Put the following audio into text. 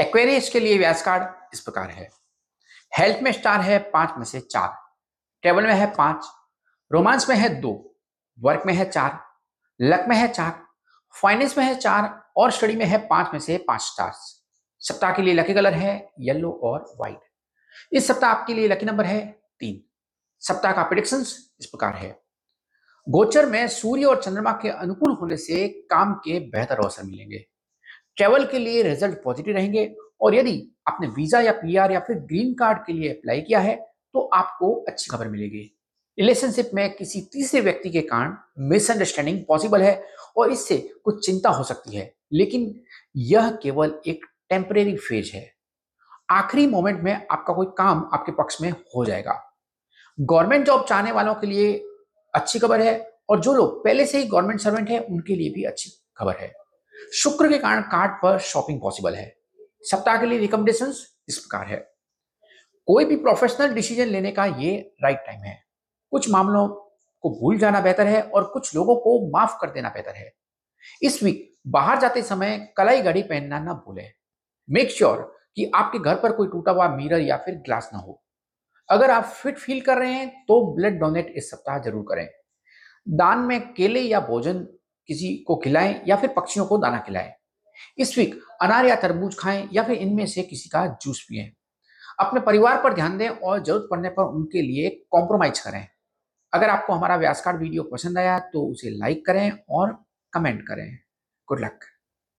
Aquarius के लिए व्यास card इस प्रकार है। हेल्थ में स्टार है पाँच में से चार। ट्रेवल में है पाँच। रोमांस में है दो। वर्क में है चार। लक में है चार। फाइनेंस में है चार और स्टडी में है पाँच में से पाँच स्टार्स सप्ताह के लिए लकी कलर है येलो और व्हाइट इस सप्ताह आपके लिए लकी नंबर है तीन। सप्ताह का प्रिडिक्शन इस प्रकार है। गोचर में सूर्य और चंद्रमा के अनुकूल होने से काम के बेहतर अवसर मिलेंगे। ट्रेवल के लिए रिज़ल्ट पॉजिटिव रहेंगे। और यदि आपने वीज़ा या पीआर या फिर ग्रीन कार्ड के लिए अप्लाई किया है तो आपको अच्छी खबर मिलेगी। रिलेशनशिप में किसी तीसरे व्यक्ति के कारण मिसअंडरस्टैंडिंग पॉसिबल है और इससे कुछ चिंता हो सकती है, लेकिन यह केवल एक टेम्परेरी फ़ेज़ है। आखिरी मोमेंट में आपका कोई काम आपके पक्ष में हो जाएगा। गवर्नमेंट जॉब चाहने वालों के लिए अच्छी खबर है और जो लोग पहले से ही गवर्नमेंट सर्वेंट है, उनके लिए भी अच्छी खबर है। शुक्र के कारण कार्ड पर शॉपिंग पॉसिबल है। सप्ताह के लिए रिकमेंडेशन इस प्रकार है। कोई भी प्रोफेशनल डिसीज़न लेने का ये राइट टाइम है। कुछ मामलों को भूल जाना बेहतर है और कुछ लोगों को माफ़ कर देना बेहतर है। इस वीक बाहर जाते समय कलाई घड़ी पहनना ना भूलें। मेक श्योर sure कि आपके घर पर कोई टूटा हुआ मिरर या फिर ग्लास ना हो। अगर आप फिट फील कर रहे हैं तो ब्लड डोनेट इस सप्ताह ज़रूर करें। दान में केले या भोजन किसी को खिलाएँ या फिर पक्षियों को दाना खिलाएँ। इस वीक अनार या तरबूज खाएँ या फिर इनमें से किसी का जूस पिए। अपने परिवार पर ध्यान दें और ज़रूरत पड़ने पर उनके लिए कॉम्प्रोमाइज करें। अगर आपको हमारा व्यास कार्ड वीडियो पसंद आया तो उसे लाइक करें और कमेंट करें। Good luck